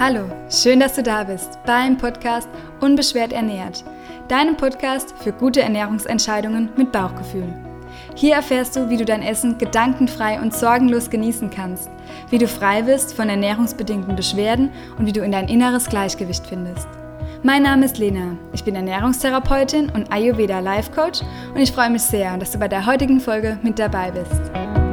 Hallo, schön, dass du da bist beim Podcast Unbeschwert ernährt, deinem Podcast für gute Ernährungsentscheidungen mit Bauchgefühl. Hier erfährst du, wie du dein Essen gedankenfrei und sorgenlos genießen kannst, wie du frei bist von ernährungsbedingten Beschwerden und wie du in dein inneres Gleichgewicht findest. Mein Name ist Lena, ich bin Ernährungstherapeutin und Ayurveda Life Coach und ich freue mich sehr, dass du bei der heutigen Folge mit dabei bist.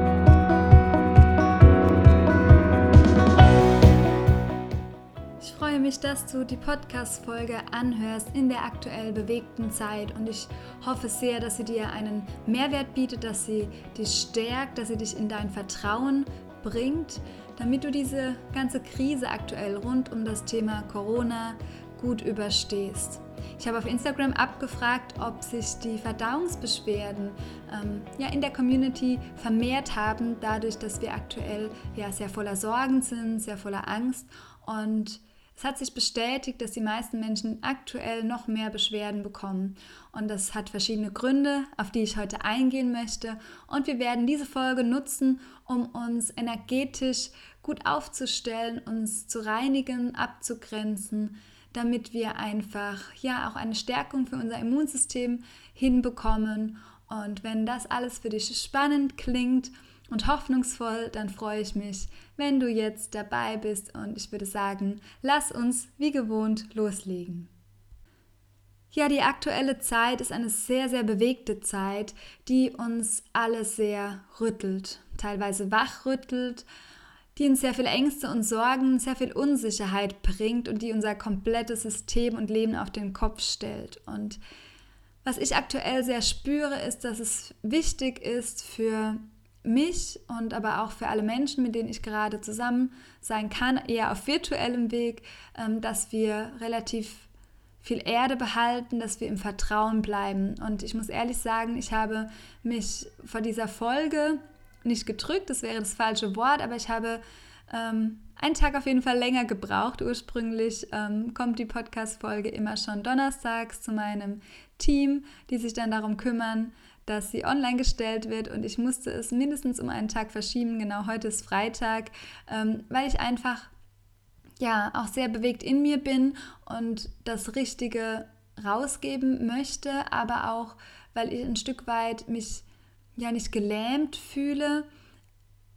Mich, dass du die Podcast-Folge anhörst in der aktuell bewegten Zeit und ich hoffe sehr, dass sie dir einen Mehrwert bietet, dass sie dich stärkt, dass sie dich in dein Vertrauen bringt, damit du diese ganze Krise aktuell rund um das Thema Corona gut überstehst. Ich habe auf Instagram abgefragt, ob sich die Verdauungsbeschwerden ähm, ja, in der Community vermehrt haben, dadurch, dass wir aktuell ja, sehr voller Sorgen sind, sehr voller Angst. Und es hat sich bestätigt, dass die meisten Menschen aktuell noch mehr Beschwerden bekommen. Und das hat verschiedene Gründe, auf die ich heute eingehen möchte. Und wir werden diese Folge nutzen, um uns energetisch gut aufzustellen, uns zu reinigen, abzugrenzen, damit wir einfach ja auch eine Stärkung für unser Immunsystem hinbekommen. Und wenn das alles für dich spannend klingt, und hoffnungsvoll, dann freue ich mich, wenn du jetzt dabei bist und ich würde sagen, lass uns wie gewohnt loslegen. Ja, die aktuelle Zeit ist eine sehr, sehr bewegte Zeit, die uns alle sehr rüttelt, teilweise wachrüttelt, die uns sehr viel Ängste und Sorgen, sehr viel Unsicherheit bringt und die unser komplettes System und Leben auf den Kopf stellt. Und was ich aktuell sehr spüre, ist, dass es wichtig ist für mich und aber auch für alle Menschen, mit denen ich gerade zusammen sein kann, eher auf virtuellem Weg, ähm, dass wir relativ viel Erde behalten, dass wir im Vertrauen bleiben. Und ich muss ehrlich sagen, ich habe mich vor dieser Folge nicht gedrückt, das wäre das falsche Wort, aber ich habe ähm, einen Tag auf jeden Fall länger gebraucht. Ursprünglich ähm, kommt die Podcast-Folge immer schon donnerstags zu meinem Team, die sich dann darum kümmern, dass sie online gestellt wird und ich musste es mindestens um einen Tag verschieben. Genau heute ist Freitag, ähm, weil ich einfach ja auch sehr bewegt in mir bin und das Richtige rausgeben möchte, aber auch weil ich ein Stück weit mich ja nicht gelähmt fühle,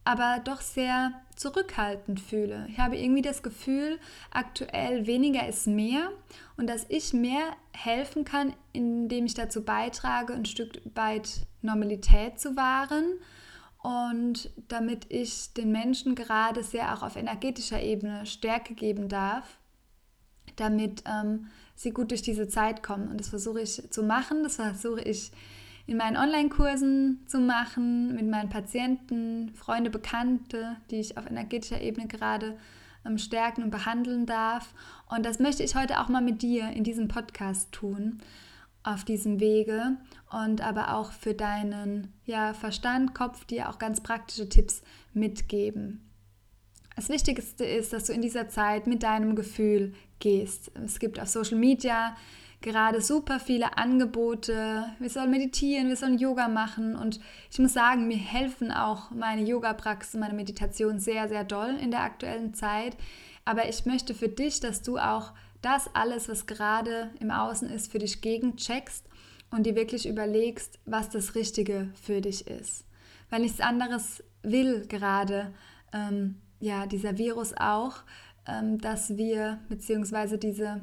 aber doch sehr zurückhaltend fühle. Ich habe irgendwie das Gefühl, aktuell weniger ist mehr und dass ich mehr helfen kann, indem ich dazu beitrage, ein Stück weit Normalität zu wahren und damit ich den Menschen gerade sehr auch auf energetischer Ebene Stärke geben darf, damit ähm, sie gut durch diese Zeit kommen. Und das versuche ich zu machen, das versuche ich in meinen Online-Kursen zu machen, mit meinen Patienten, Freunde, Bekannte, die ich auf energetischer Ebene gerade ähm, stärken und behandeln darf. Und das möchte ich heute auch mal mit dir in diesem Podcast tun, auf diesem Wege und aber auch für deinen ja, Verstand, Kopf dir auch ganz praktische Tipps mitgeben. Das Wichtigste ist, dass du in dieser Zeit mit deinem Gefühl gehst. Es gibt auf Social Media gerade super viele Angebote. Wir sollen meditieren, wir sollen Yoga machen und ich muss sagen, mir helfen auch meine Yoga-Praxis, meine Meditation sehr, sehr doll in der aktuellen Zeit. Aber ich möchte für dich, dass du auch das alles, was gerade im Außen ist, für dich gegencheckst und dir wirklich überlegst, was das Richtige für dich ist. Weil nichts anderes will gerade ähm, ja, dieser Virus auch, ähm, dass wir, beziehungsweise diese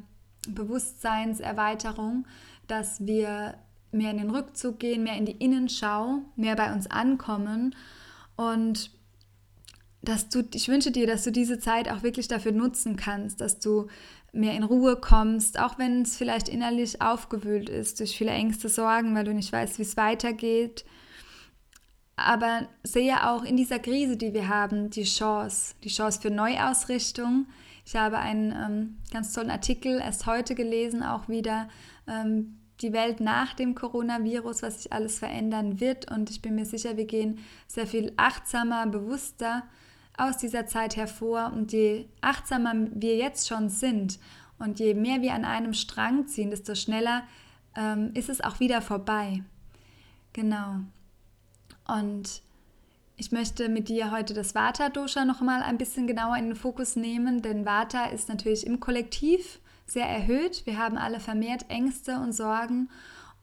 Bewusstseinserweiterung, dass wir mehr in den Rückzug gehen, mehr in die Innenschau, mehr bei uns ankommen und dass du, ich wünsche dir, dass du diese Zeit auch wirklich dafür nutzen kannst, dass du mehr in Ruhe kommst, auch wenn es vielleicht innerlich aufgewühlt ist durch viele Ängste, Sorgen, weil du nicht weißt, wie es weitergeht. Aber sehe auch in dieser Krise, die wir haben, die Chance, die Chance für Neuausrichtung, ich habe einen ähm, ganz tollen Artikel erst heute gelesen, auch wieder ähm, die Welt nach dem Coronavirus, was sich alles verändern wird. Und ich bin mir sicher, wir gehen sehr viel achtsamer, bewusster aus dieser Zeit hervor. Und je achtsamer wir jetzt schon sind und je mehr wir an einem Strang ziehen, desto schneller ähm, ist es auch wieder vorbei. Genau. Und Ich möchte mit dir heute das Vata-Dosha noch mal ein bisschen genauer in den Fokus nehmen, denn Vata ist natürlich im Kollektiv sehr erhöht. Wir haben alle vermehrt Ängste und Sorgen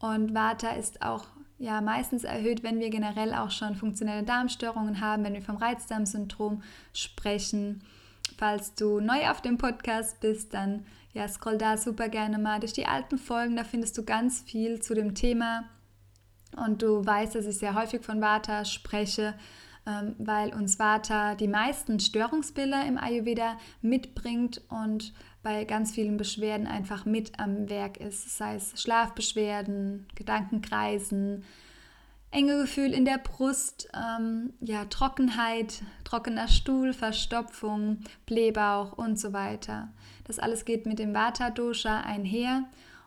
und Vata ist auch ja meistens erhöht, wenn wir generell auch schon funktionelle Darmstörungen haben, wenn wir vom Reizdarmsyndrom sprechen. Falls du neu auf dem Podcast bist, dann ja, scroll da super gerne mal durch die alten Folgen, da findest du ganz viel zu dem Thema. Und du weißt, dass ich sehr häufig von Vata spreche weil uns Vata die meisten Störungsbilder im Ayurveda mitbringt und bei ganz vielen Beschwerden einfach mit am Werk ist, sei es Schlafbeschwerden, Gedankenkreisen, enge Gefühl in der Brust, ähm, ja, Trockenheit, trockener Stuhl, Verstopfung, Blähbauch und so weiter. Das alles geht mit dem Vata-Dosha einher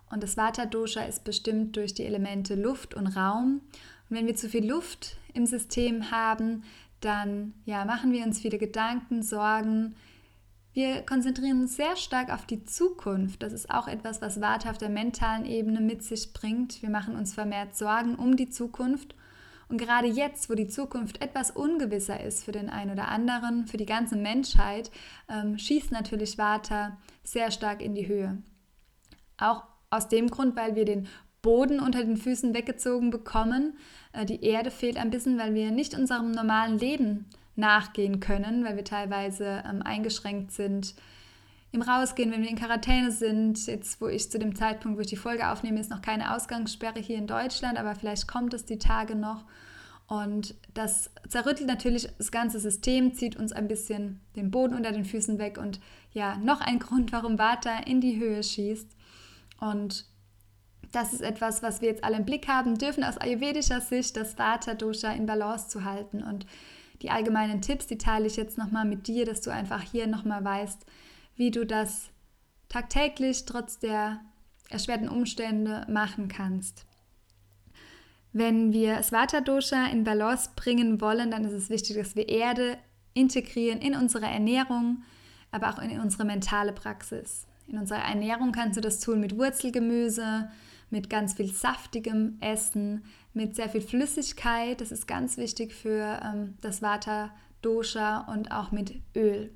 und das Vata-Dosha ist bestimmt durch die Elemente Luft und Raum. Und wenn wir zu viel Luft im System haben, dann ja, machen wir uns viele Gedanken, Sorgen. Wir konzentrieren uns sehr stark auf die Zukunft. Das ist auch etwas, was Warte auf der mentalen Ebene mit sich bringt. Wir machen uns vermehrt Sorgen um die Zukunft. Und gerade jetzt, wo die Zukunft etwas ungewisser ist für den einen oder anderen, für die ganze Menschheit, ähm, schießt natürlich Vata sehr stark in die Höhe. Auch aus dem Grund, weil wir den Boden unter den Füßen weggezogen bekommen. Äh, die Erde fehlt ein bisschen, weil wir nicht unserem normalen Leben nachgehen können, weil wir teilweise ähm, eingeschränkt sind im Rausgehen, wenn wir in Quarantäne sind. Jetzt, wo ich zu dem Zeitpunkt, wo ich die Folge aufnehme, ist noch keine Ausgangssperre hier in Deutschland, aber vielleicht kommt es die Tage noch. Und das zerrüttelt natürlich das ganze System, zieht uns ein bisschen den Boden unter den Füßen weg und ja, noch ein Grund, warum Vata in die Höhe schießt. Und das ist etwas, was wir jetzt alle im Blick haben dürfen, aus ayurvedischer Sicht das Vata-Dosha in Balance zu halten. Und die allgemeinen Tipps, die teile ich jetzt nochmal mit dir, dass du einfach hier nochmal weißt, wie du das tagtäglich trotz der erschwerten Umstände machen kannst. Wenn wir das Vata-Dosha in Balance bringen wollen, dann ist es wichtig, dass wir Erde integrieren in unsere Ernährung, aber auch in unsere mentale Praxis. In unserer Ernährung kannst du das tun mit Wurzelgemüse, mit ganz viel saftigem Essen, mit sehr viel Flüssigkeit. Das ist ganz wichtig für ähm, das Vata-Dosha und auch mit Öl.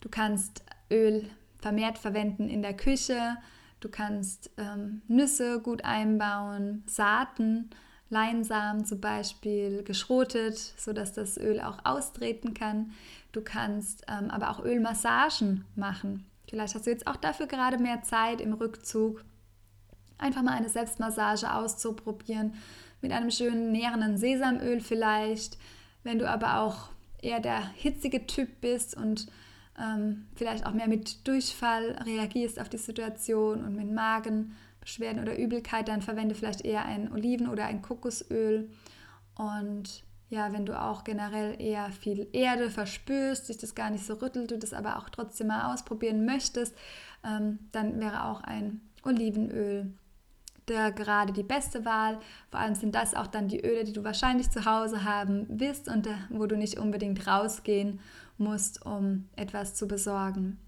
Du kannst Öl vermehrt verwenden in der Küche. Du kannst ähm, Nüsse gut einbauen, Saaten, Leinsamen zum Beispiel geschrotet, sodass das Öl auch austreten kann. Du kannst ähm, aber auch Ölmassagen machen. Vielleicht hast du jetzt auch dafür gerade mehr Zeit im Rückzug einfach mal eine Selbstmassage auszuprobieren mit einem schönen nährenden Sesamöl vielleicht. Wenn du aber auch eher der hitzige Typ bist und ähm, vielleicht auch mehr mit Durchfall reagierst auf die Situation und mit Magenbeschwerden oder Übelkeit, dann verwende vielleicht eher ein Oliven- oder ein Kokosöl. Und ja, wenn du auch generell eher viel Erde verspürst, sich das gar nicht so rüttelt, du das aber auch trotzdem mal ausprobieren möchtest, ähm, dann wäre auch ein Olivenöl der gerade die beste Wahl. Vor allem sind das auch dann die Öle, die du wahrscheinlich zu Hause haben wirst und wo du nicht unbedingt rausgehen musst, um etwas zu besorgen.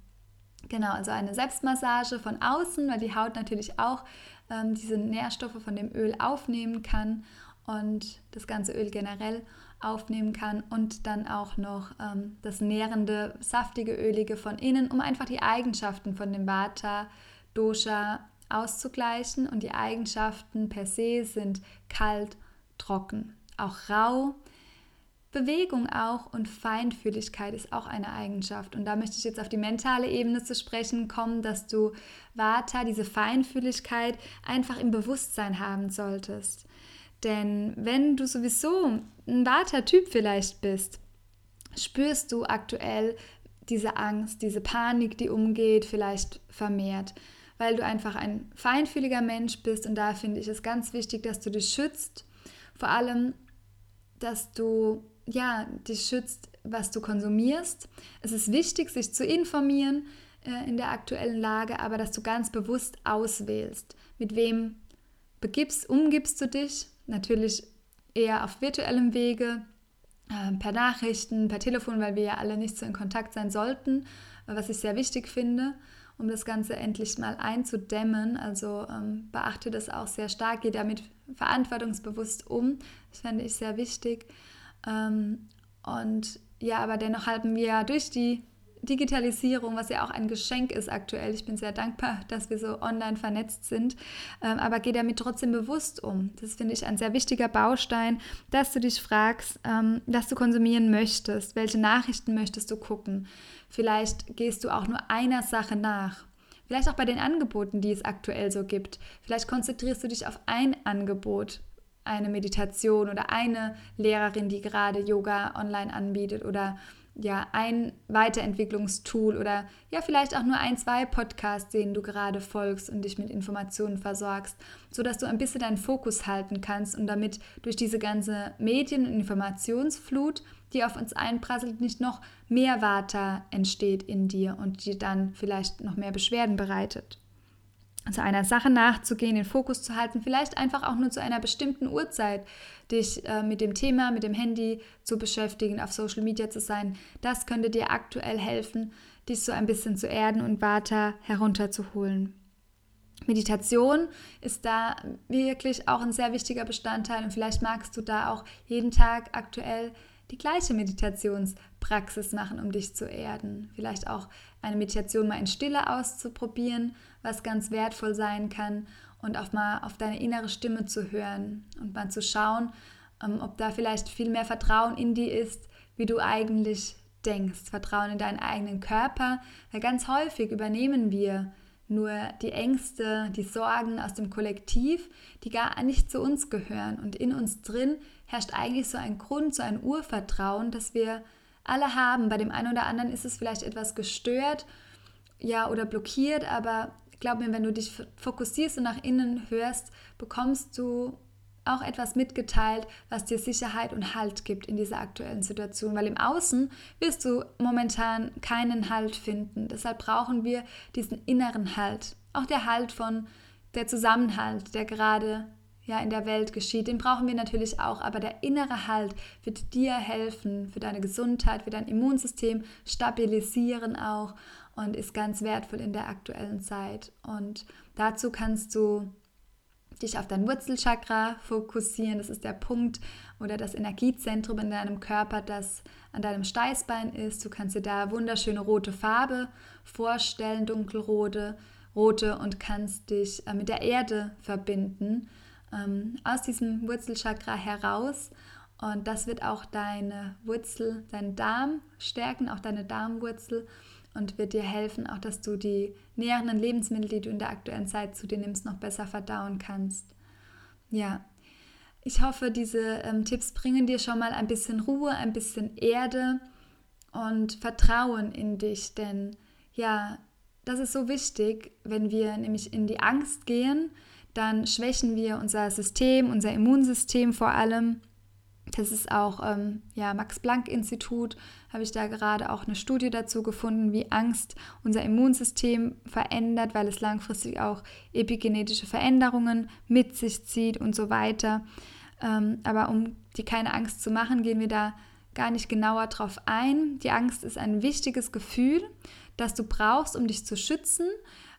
Genau, also eine Selbstmassage von außen, weil die Haut natürlich auch ähm, diese Nährstoffe von dem Öl aufnehmen kann und das ganze Öl generell aufnehmen kann und dann auch noch ähm, das nährende, saftige, ölige von innen, um einfach die Eigenschaften von dem Vata, Dosha auszugleichen und die Eigenschaften per se sind kalt, trocken, auch rau. Bewegung auch und Feinfühligkeit ist auch eine Eigenschaft. Und da möchte ich jetzt auf die mentale Ebene zu sprechen kommen, dass du Vata, diese Feinfühligkeit, einfach im Bewusstsein haben solltest. Denn wenn du sowieso ein Vata-Typ vielleicht bist, spürst du aktuell diese Angst, diese Panik, die umgeht, vielleicht vermehrt weil du einfach ein feinfühliger Mensch bist und da finde ich es ganz wichtig, dass du dich schützt. Vor allem, dass du ja, dich schützt, was du konsumierst. Es ist wichtig, sich zu informieren äh, in der aktuellen Lage, aber dass du ganz bewusst auswählst, mit wem begibst, umgibst du dich. Natürlich eher auf virtuellem Wege, äh, per Nachrichten, per Telefon, weil wir ja alle nicht so in Kontakt sein sollten, was ich sehr wichtig finde um das Ganze endlich mal einzudämmen. Also ähm, beachte das auch sehr stark, geh damit verantwortungsbewusst um. Das fände ich sehr wichtig. Ähm, und ja, aber dennoch halten wir durch die Digitalisierung, was ja auch ein Geschenk ist aktuell. Ich bin sehr dankbar, dass wir so online vernetzt sind, ähm, aber geh damit trotzdem bewusst um. Das finde ich ein sehr wichtiger Baustein, dass du dich fragst, ähm, was du konsumieren möchtest, welche Nachrichten möchtest du gucken. Vielleicht gehst du auch nur einer Sache nach. Vielleicht auch bei den Angeboten, die es aktuell so gibt. Vielleicht konzentrierst du dich auf ein Angebot, eine Meditation oder eine Lehrerin, die gerade Yoga online anbietet oder ja, ein Weiterentwicklungstool oder ja, vielleicht auch nur ein, zwei Podcasts, denen du gerade folgst und dich mit Informationen versorgst, sodass du ein bisschen deinen Fokus halten kannst und damit durch diese ganze Medien- und Informationsflut, die auf uns einprasselt, nicht noch mehr Water entsteht in dir und dir dann vielleicht noch mehr Beschwerden bereitet zu einer Sache nachzugehen, den Fokus zu halten, vielleicht einfach auch nur zu einer bestimmten Uhrzeit dich äh, mit dem Thema, mit dem Handy zu beschäftigen, auf Social Media zu sein. Das könnte dir aktuell helfen, dich so ein bisschen zu erden und Vata herunterzuholen. Meditation ist da wirklich auch ein sehr wichtiger Bestandteil und vielleicht magst du da auch jeden Tag aktuell die gleiche Meditationspraxis machen, um dich zu erden. Vielleicht auch eine Meditation mal in Stille auszuprobieren, was ganz wertvoll sein kann und auch mal auf deine innere Stimme zu hören und mal zu schauen, ähm, ob da vielleicht viel mehr Vertrauen in dir ist, wie du eigentlich denkst. Vertrauen in deinen eigenen Körper, weil ganz häufig übernehmen wir nur die Ängste, die Sorgen aus dem Kollektiv, die gar nicht zu uns gehören. Und in uns drin herrscht eigentlich so ein Grund, so ein Urvertrauen, das wir alle haben. Bei dem einen oder anderen ist es vielleicht etwas gestört, ja, oder blockiert, aber glaub mir, wenn du dich fokussierst und nach innen hörst, bekommst du auch etwas mitgeteilt, was dir Sicherheit und Halt gibt in dieser aktuellen Situation, weil im Außen wirst du momentan keinen Halt finden. Deshalb brauchen wir diesen inneren Halt, auch der Halt von der Zusammenhalt, der gerade ja in der Welt geschieht, den brauchen wir natürlich auch, aber der innere Halt wird dir helfen für deine Gesundheit, für dein Immunsystem, stabilisieren auch und ist ganz wertvoll in der aktuellen Zeit. Und dazu kannst du dich auf dein Wurzelchakra fokussieren. Das ist der Punkt oder das Energiezentrum in deinem Körper, das an deinem Steißbein ist. Du kannst dir da wunderschöne rote Farbe vorstellen, dunkelrote, rote und kannst dich äh, mit der Erde verbinden ähm, aus diesem Wurzelchakra heraus. Und das wird auch deine Wurzel, deinen Darm stärken, auch deine Darmwurzel und wird dir helfen, auch dass du die nährenden Lebensmittel, die du in der aktuellen Zeit zu dir nimmst, noch besser verdauen kannst. Ja, ich hoffe, diese ähm, Tipps bringen dir schon mal ein bisschen Ruhe, ein bisschen Erde und Vertrauen in dich, denn ja, das ist so wichtig, wenn wir nämlich in die Angst gehen, dann schwächen wir unser System, unser Immunsystem vor allem das ist auch ähm, ja Max Planck Institut, habe ich da gerade auch eine Studie dazu gefunden, wie Angst unser Immunsystem verändert, weil es langfristig auch epigenetische Veränderungen mit sich zieht und so weiter. Ähm, aber um die keine Angst zu machen, gehen wir da gar nicht genauer drauf ein. Die Angst ist ein wichtiges Gefühl, das du brauchst, um dich zu schützen,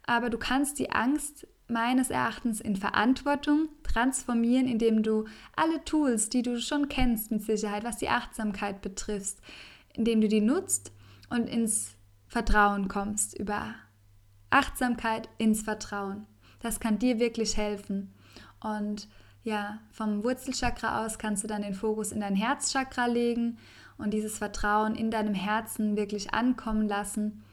aber du kannst die Angst meines Erachtens in Verantwortung transformieren, indem du alle Tools, die du schon kennst mit Sicherheit, was die Achtsamkeit betrifft, indem du die nutzt und ins Vertrauen kommst, über Achtsamkeit ins Vertrauen. Das kann dir wirklich helfen. Und ja, vom Wurzelchakra aus kannst du dann den Fokus in dein Herzchakra legen und dieses Vertrauen in deinem Herzen wirklich ankommen lassen.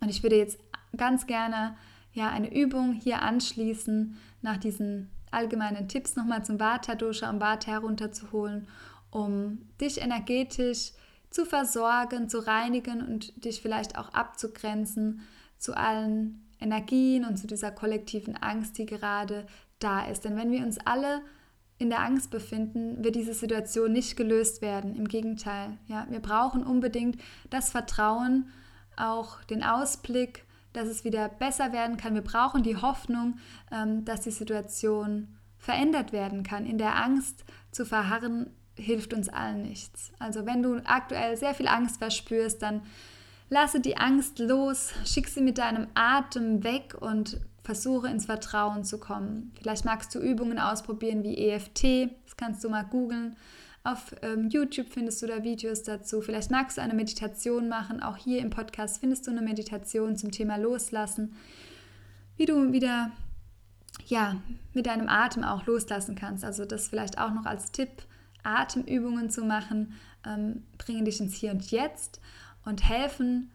Und ich würde jetzt ganz gerne ja, eine Übung hier anschließen, nach diesen allgemeinen Tipps nochmal zum Vata-Dosha, um Vata herunterzuholen, um dich energetisch zu versorgen, zu reinigen und dich vielleicht auch abzugrenzen zu allen Energien und zu dieser kollektiven Angst, die gerade da ist. Denn wenn wir uns alle in der Angst befinden, wird diese Situation nicht gelöst werden. Im Gegenteil, ja, wir brauchen unbedingt das Vertrauen, auch den Ausblick dass es wieder besser werden kann. Wir brauchen die Hoffnung, ähm, dass die Situation verändert werden kann. In der Angst zu verharren hilft uns allen nichts. Also wenn du aktuell sehr viel Angst verspürst, dann lasse die Angst los, schick sie mit deinem Atem weg und versuche ins Vertrauen zu kommen. Vielleicht magst du Übungen ausprobieren wie EFT, das kannst du mal googeln. Auf ähm, YouTube findest du da Videos dazu. Vielleicht magst du eine Meditation machen. Auch hier im Podcast findest du eine Meditation zum Thema Loslassen. Wie du wieder ja, mit deinem Atem auch loslassen kannst. Also das vielleicht auch noch als Tipp, Atemübungen zu machen, ähm, bringen dich ins Hier und Jetzt und helfen,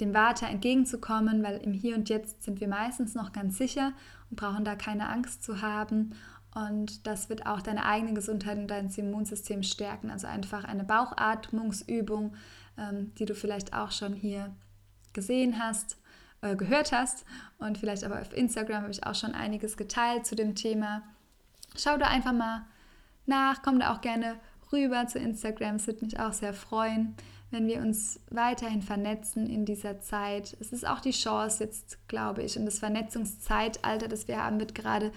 dem Vata entgegenzukommen, weil im Hier und Jetzt sind wir meistens noch ganz sicher und brauchen da keine Angst zu haben. Und das wird auch deine eigene Gesundheit und dein Immunsystem stärken. Also einfach eine Bauchatmungsübung, ähm, die du vielleicht auch schon hier gesehen hast, äh, gehört hast. Und vielleicht aber auf Instagram habe ich auch schon einiges geteilt zu dem Thema. Schau da einfach mal nach, komm da auch gerne rüber zu Instagram. Es würde mich auch sehr freuen wenn wir uns weiterhin vernetzen in dieser Zeit. Es ist auch die Chance jetzt, glaube ich, und das Vernetzungszeitalter, das wir haben, wird gerade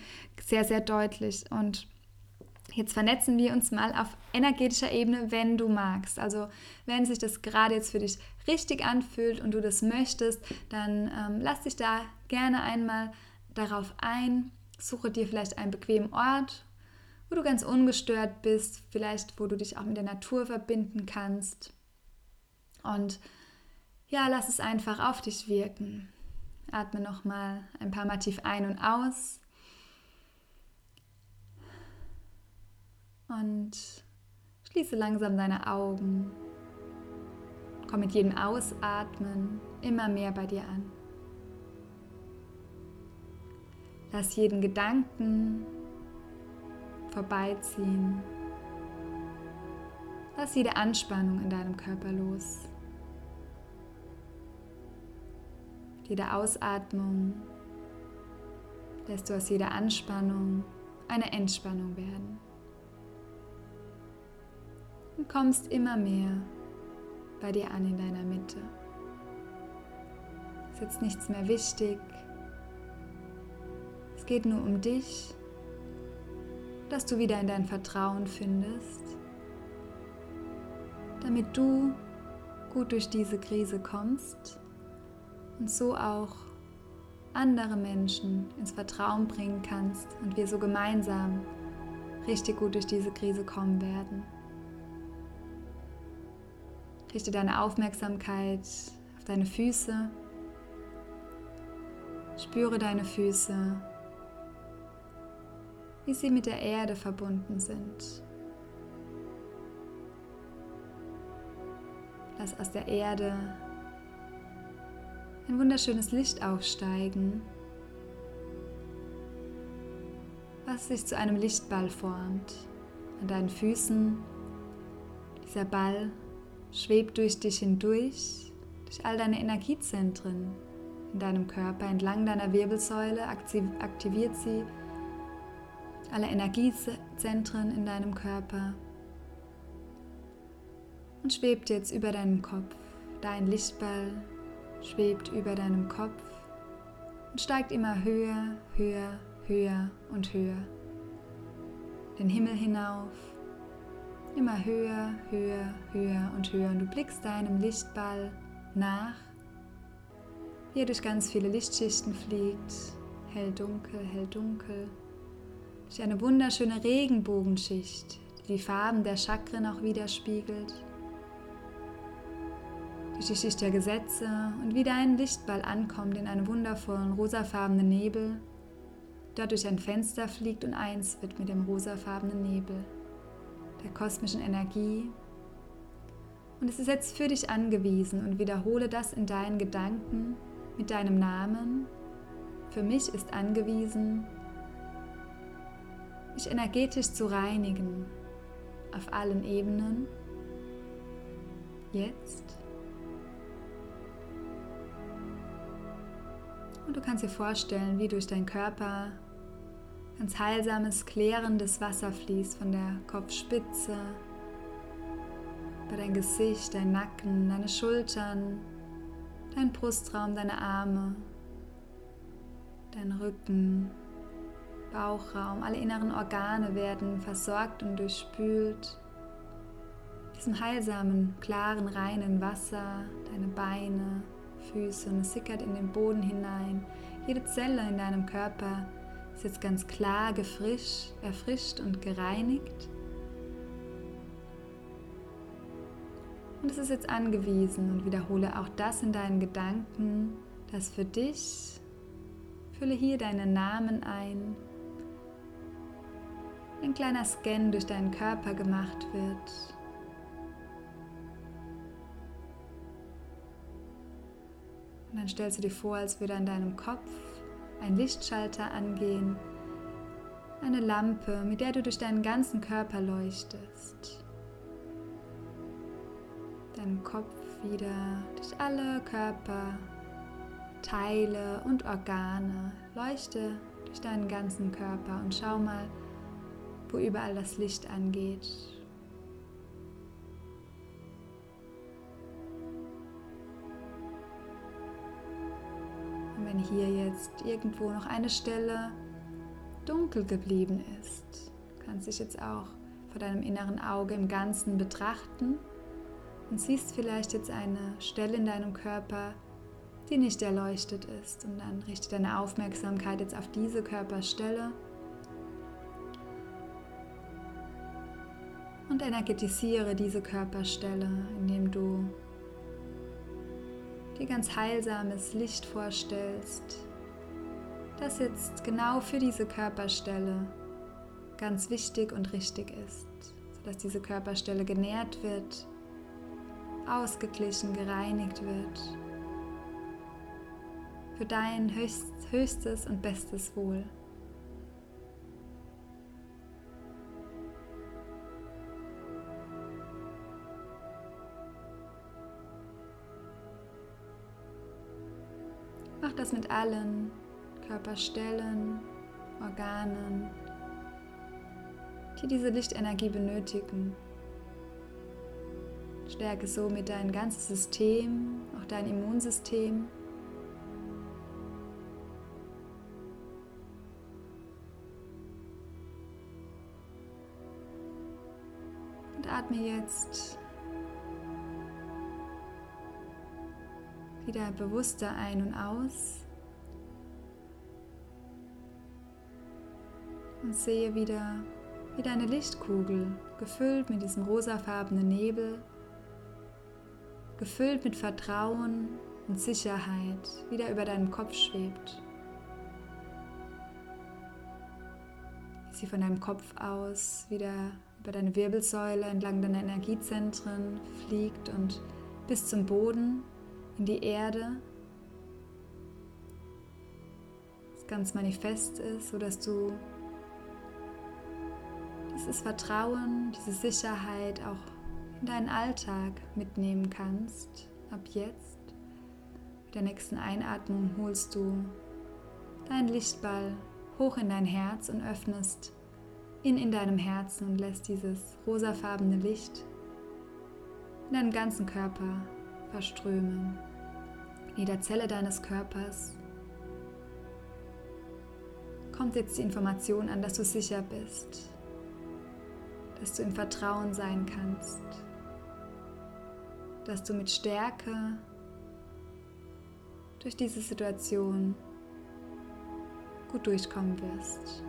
sehr, sehr deutlich. Und jetzt vernetzen wir uns mal auf energetischer Ebene, wenn du magst. Also wenn sich das gerade jetzt für dich richtig anfühlt und du das möchtest, dann ähm, lass dich da gerne einmal darauf ein. Suche dir vielleicht einen bequemen Ort, wo du ganz ungestört bist, vielleicht wo du dich auch mit der Natur verbinden kannst. Und ja, lass es einfach auf dich wirken. Atme nochmal ein paar Mal tief ein und aus. Und schließe langsam deine Augen. Komm mit jedem Ausatmen immer mehr bei dir an. Lass jeden Gedanken vorbeiziehen. Lass jede Anspannung in deinem Körper los. jeder Ausatmung lässt du aus jeder Anspannung eine Entspannung werden. Und kommst immer mehr bei dir an in deiner Mitte. Es ist jetzt nichts mehr wichtig. Es geht nur um dich, dass du wieder in dein Vertrauen findest, damit du gut durch diese Krise kommst und so auch andere Menschen ins Vertrauen bringen kannst und wir so gemeinsam richtig gut durch diese Krise kommen werden. Richte deine Aufmerksamkeit auf deine Füße. Spüre deine Füße, wie sie mit der Erde verbunden sind. Lass aus der Erde ein wunderschönes Licht aufsteigen, was sich zu einem Lichtball formt. An deinen Füßen, dieser Ball schwebt durch dich hindurch, durch all deine Energiezentren in deinem Körper, entlang deiner Wirbelsäule, aktiviert sie alle Energiezentren in deinem Körper und schwebt jetzt über deinem Kopf. Dein Lichtball schwebt über deinem Kopf und steigt immer höher, höher, höher und höher. Den Himmel hinauf, immer höher, höher, höher und höher. Und du blickst deinem Lichtball nach, wie er durch ganz viele Lichtschichten fliegt, hell, dunkel, hell, dunkel, durch eine wunderschöne Regenbogenschicht, die die Farben der Chakren auch widerspiegelt durch die Schicht der Gesetze und wieder ein Lichtball ankommt in einem wundervollen rosafarbenen Nebel, dort durch ein Fenster fliegt und eins wird mit dem rosafarbenen Nebel, der kosmischen Energie. Und es ist jetzt für dich angewiesen und wiederhole das in deinen Gedanken mit deinem Namen. Für mich ist angewiesen, mich energetisch zu reinigen auf allen Ebenen. Jetzt. Und du kannst dir vorstellen, wie durch deinen Körper ganz heilsames, klärendes Wasser fließt von der Kopfspitze über dein Gesicht, dein Nacken, deine Schultern, dein Brustraum, deine Arme, dein Rücken, Bauchraum, alle inneren Organe werden versorgt und durchspült. Diesem heilsamen, klaren, reinen Wasser, deine Beine, Füße und es sickert in den Boden hinein. Jede Zelle in deinem Körper ist jetzt ganz klar gefrischt, erfrischt und gereinigt. Und es ist jetzt angewiesen und wiederhole auch das in deinen Gedanken, dass für dich, fülle hier deinen Namen ein, ein kleiner Scan durch deinen Körper gemacht wird. Und dann stellst du dir vor, als würde an deinem Kopf ein Lichtschalter angehen, eine Lampe, mit der du durch deinen ganzen Körper leuchtest. Deinen Kopf wieder durch alle Körperteile und Organe. Leuchte durch deinen ganzen Körper und schau mal, wo überall das Licht angeht. Und wenn hier jetzt irgendwo noch eine Stelle dunkel geblieben ist, kannst dich jetzt auch vor deinem inneren Auge im Ganzen betrachten und siehst vielleicht jetzt eine Stelle in deinem Körper, die nicht erleuchtet ist. Und dann richte deine Aufmerksamkeit jetzt auf diese Körperstelle und energetisiere diese Körperstelle, indem du dir ganz heilsames Licht vorstellst, das jetzt genau für diese Körperstelle ganz wichtig und richtig ist, sodass diese Körperstelle genährt wird, ausgeglichen, gereinigt wird, für dein höchstes und bestes Wohl. Mach das mit allen Körperstellen, Organen, die diese Lichtenergie benötigen. Stärke somit dein ganzes System, auch dein Immunsystem. Und atme jetzt wieder bewusster ein und aus. Und sehe wieder, wie deine Lichtkugel, gefüllt mit diesem rosafarbenen Nebel, gefüllt mit Vertrauen und Sicherheit, wieder über deinem Kopf schwebt. Wie sie von deinem Kopf aus wieder über deine Wirbelsäule entlang deiner Energiezentren fliegt und bis zum Boden in die Erde, das ganz manifest ist, sodass du dieses Vertrauen, diese Sicherheit auch in deinen Alltag mitnehmen kannst. Ab jetzt, mit der nächsten Einatmung, holst du deinen Lichtball hoch in dein Herz und öffnest ihn in deinem Herzen und lässt dieses rosafarbene Licht in deinen ganzen Körper verströmen jeder Zelle deines Körpers kommt jetzt die Information an, dass du sicher bist, dass du im Vertrauen sein kannst, dass du mit Stärke durch diese Situation gut durchkommen wirst.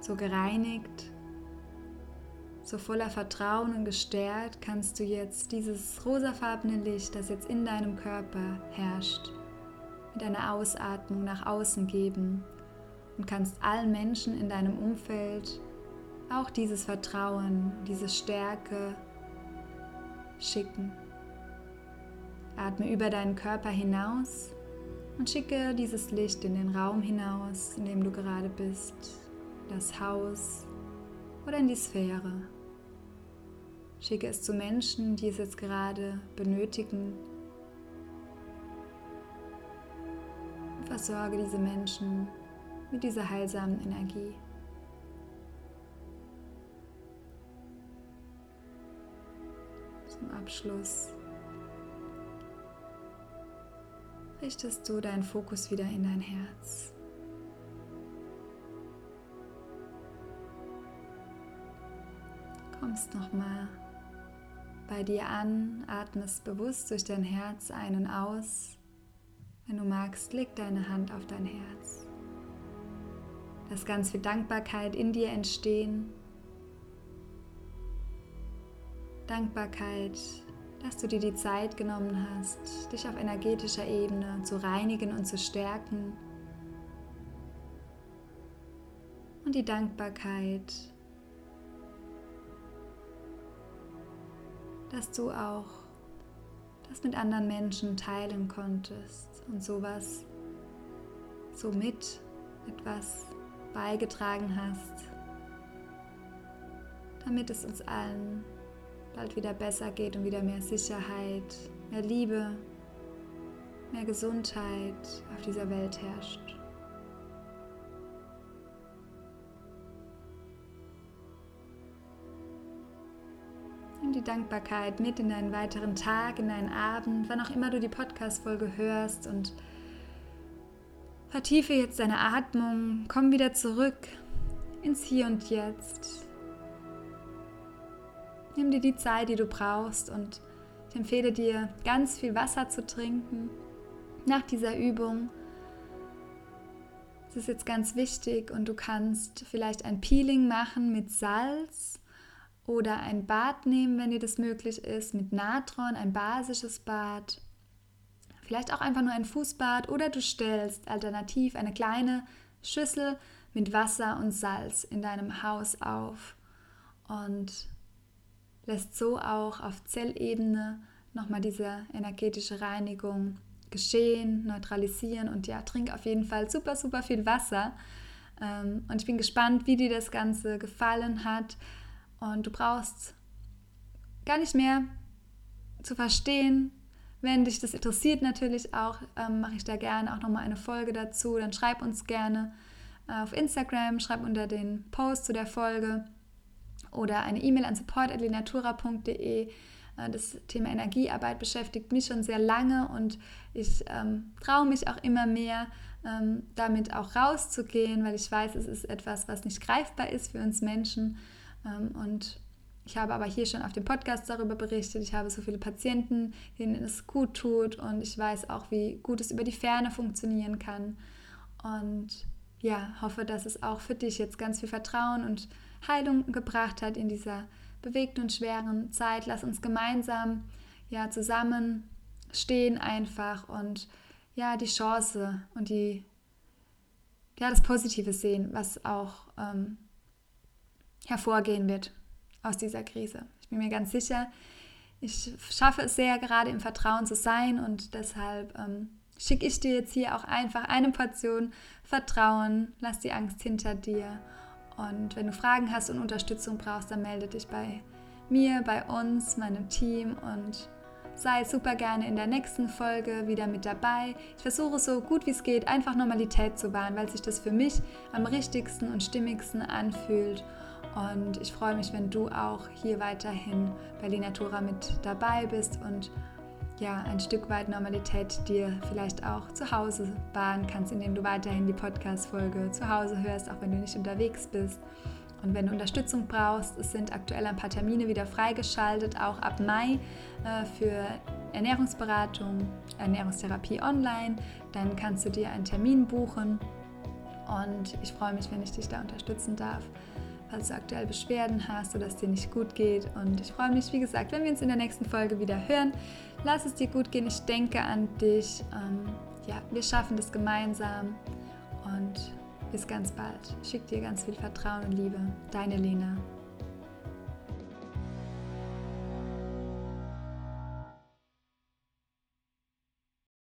So gereinigt so voller Vertrauen und gestärkt kannst du jetzt dieses rosafarbene Licht, das jetzt in deinem Körper herrscht, mit einer Ausatmung nach außen geben und kannst allen Menschen in deinem Umfeld auch dieses Vertrauen, diese Stärke schicken. Atme über deinen Körper hinaus und schicke dieses Licht in den Raum hinaus, in dem du gerade bist, das Haus, oder in die Sphäre. Schicke es zu Menschen, die es jetzt gerade benötigen. Und versorge diese Menschen mit dieser heilsamen Energie. Zum Abschluss richtest du deinen Fokus wieder in dein Herz. Kommst nochmal bei dir an, atmest bewusst durch dein Herz ein und aus. Wenn du magst, leg deine Hand auf dein Herz. Lass ganz viel Dankbarkeit in dir entstehen. Dankbarkeit, dass du dir die Zeit genommen hast, dich auf energetischer Ebene zu reinigen und zu stärken. Und die Dankbarkeit, dass du auch das mit anderen Menschen teilen konntest und sowas somit etwas beigetragen hast, damit es uns allen bald wieder besser geht und wieder mehr Sicherheit, mehr Liebe, mehr Gesundheit auf dieser Welt herrscht. Die Dankbarkeit mit in deinen weiteren Tag, in deinen Abend, wann auch immer du die Podcast-Folge hörst und vertiefe jetzt deine Atmung, komm wieder zurück ins Hier und Jetzt. Nimm dir die Zeit, die du brauchst und ich empfehle dir, ganz viel Wasser zu trinken nach dieser Übung. Das ist jetzt ganz wichtig und du kannst vielleicht ein Peeling machen mit Salz oder ein Bad nehmen, wenn dir das möglich ist, mit Natron, ein basisches Bad. Vielleicht auch einfach nur ein Fußbad oder du stellst alternativ eine kleine Schüssel mit Wasser und Salz in deinem Haus auf und lässt so auch auf Zellebene nochmal diese energetische Reinigung geschehen, neutralisieren und ja, trink auf jeden Fall super, super viel Wasser. Ähm, und ich bin gespannt, wie dir das Ganze gefallen hat. Und du brauchst gar nicht mehr zu verstehen, wenn dich das interessiert natürlich auch, ähm, mache ich da gerne auch nochmal eine Folge dazu. Dann schreib uns gerne äh, auf Instagram, schreib unter den Post zu der Folge oder eine E-Mail an support.linatura.de. Äh, das Thema Energiearbeit beschäftigt mich schon sehr lange und ich ähm, traue mich auch immer mehr, ähm, damit auch rauszugehen, weil ich weiß, es ist etwas, was nicht greifbar ist für uns Menschen. Ähm, und ich habe aber hier schon auf dem Podcast darüber berichtet. Ich habe so viele Patienten, denen es gut tut und ich weiß auch, wie gut es über die Ferne funktionieren kann. Und ja, hoffe, dass es auch für dich jetzt ganz viel Vertrauen und Heilung gebracht hat in dieser bewegten und schweren Zeit. Lass uns gemeinsam ja zusammen stehen einfach und ja die Chance und die ja das Positive sehen, was auch ähm, hervorgehen wird aus dieser Krise. Ich bin mir ganz sicher, ich schaffe es sehr, gerade im Vertrauen zu sein und deshalb ähm, schicke ich dir jetzt hier auch einfach eine Portion Vertrauen. Lass die Angst hinter dir und wenn du Fragen hast und Unterstützung brauchst, dann melde dich bei mir, bei uns, meinem Team und sei super gerne in der nächsten Folge wieder mit dabei. Ich versuche so gut wie es geht, einfach Normalität zu wahren, weil sich das für mich am richtigsten und stimmigsten anfühlt. Und ich freue mich, wenn du auch hier weiterhin bei Linatura mit dabei bist und ja, ein Stück weit Normalität dir vielleicht auch zu Hause wahren kannst, indem du weiterhin die Podcast-Folge zu Hause hörst, auch wenn du nicht unterwegs bist. Und wenn du Unterstützung brauchst, es sind aktuell ein paar Termine wieder freigeschaltet, auch ab Mai äh, für Ernährungsberatung, Ernährungstherapie online. Dann kannst du dir einen Termin buchen. Und ich freue mich, wenn ich dich da unterstützen darf falls du aktuell Beschwerden hast oder es dir nicht gut geht. Und ich freue mich, wie gesagt, wenn wir uns in der nächsten Folge wieder hören. Lass es dir gut gehen. Ich denke an dich. Ähm, ja, wir schaffen das gemeinsam. Und bis ganz bald. Ich schicke dir ganz viel Vertrauen und Liebe. Deine Lena.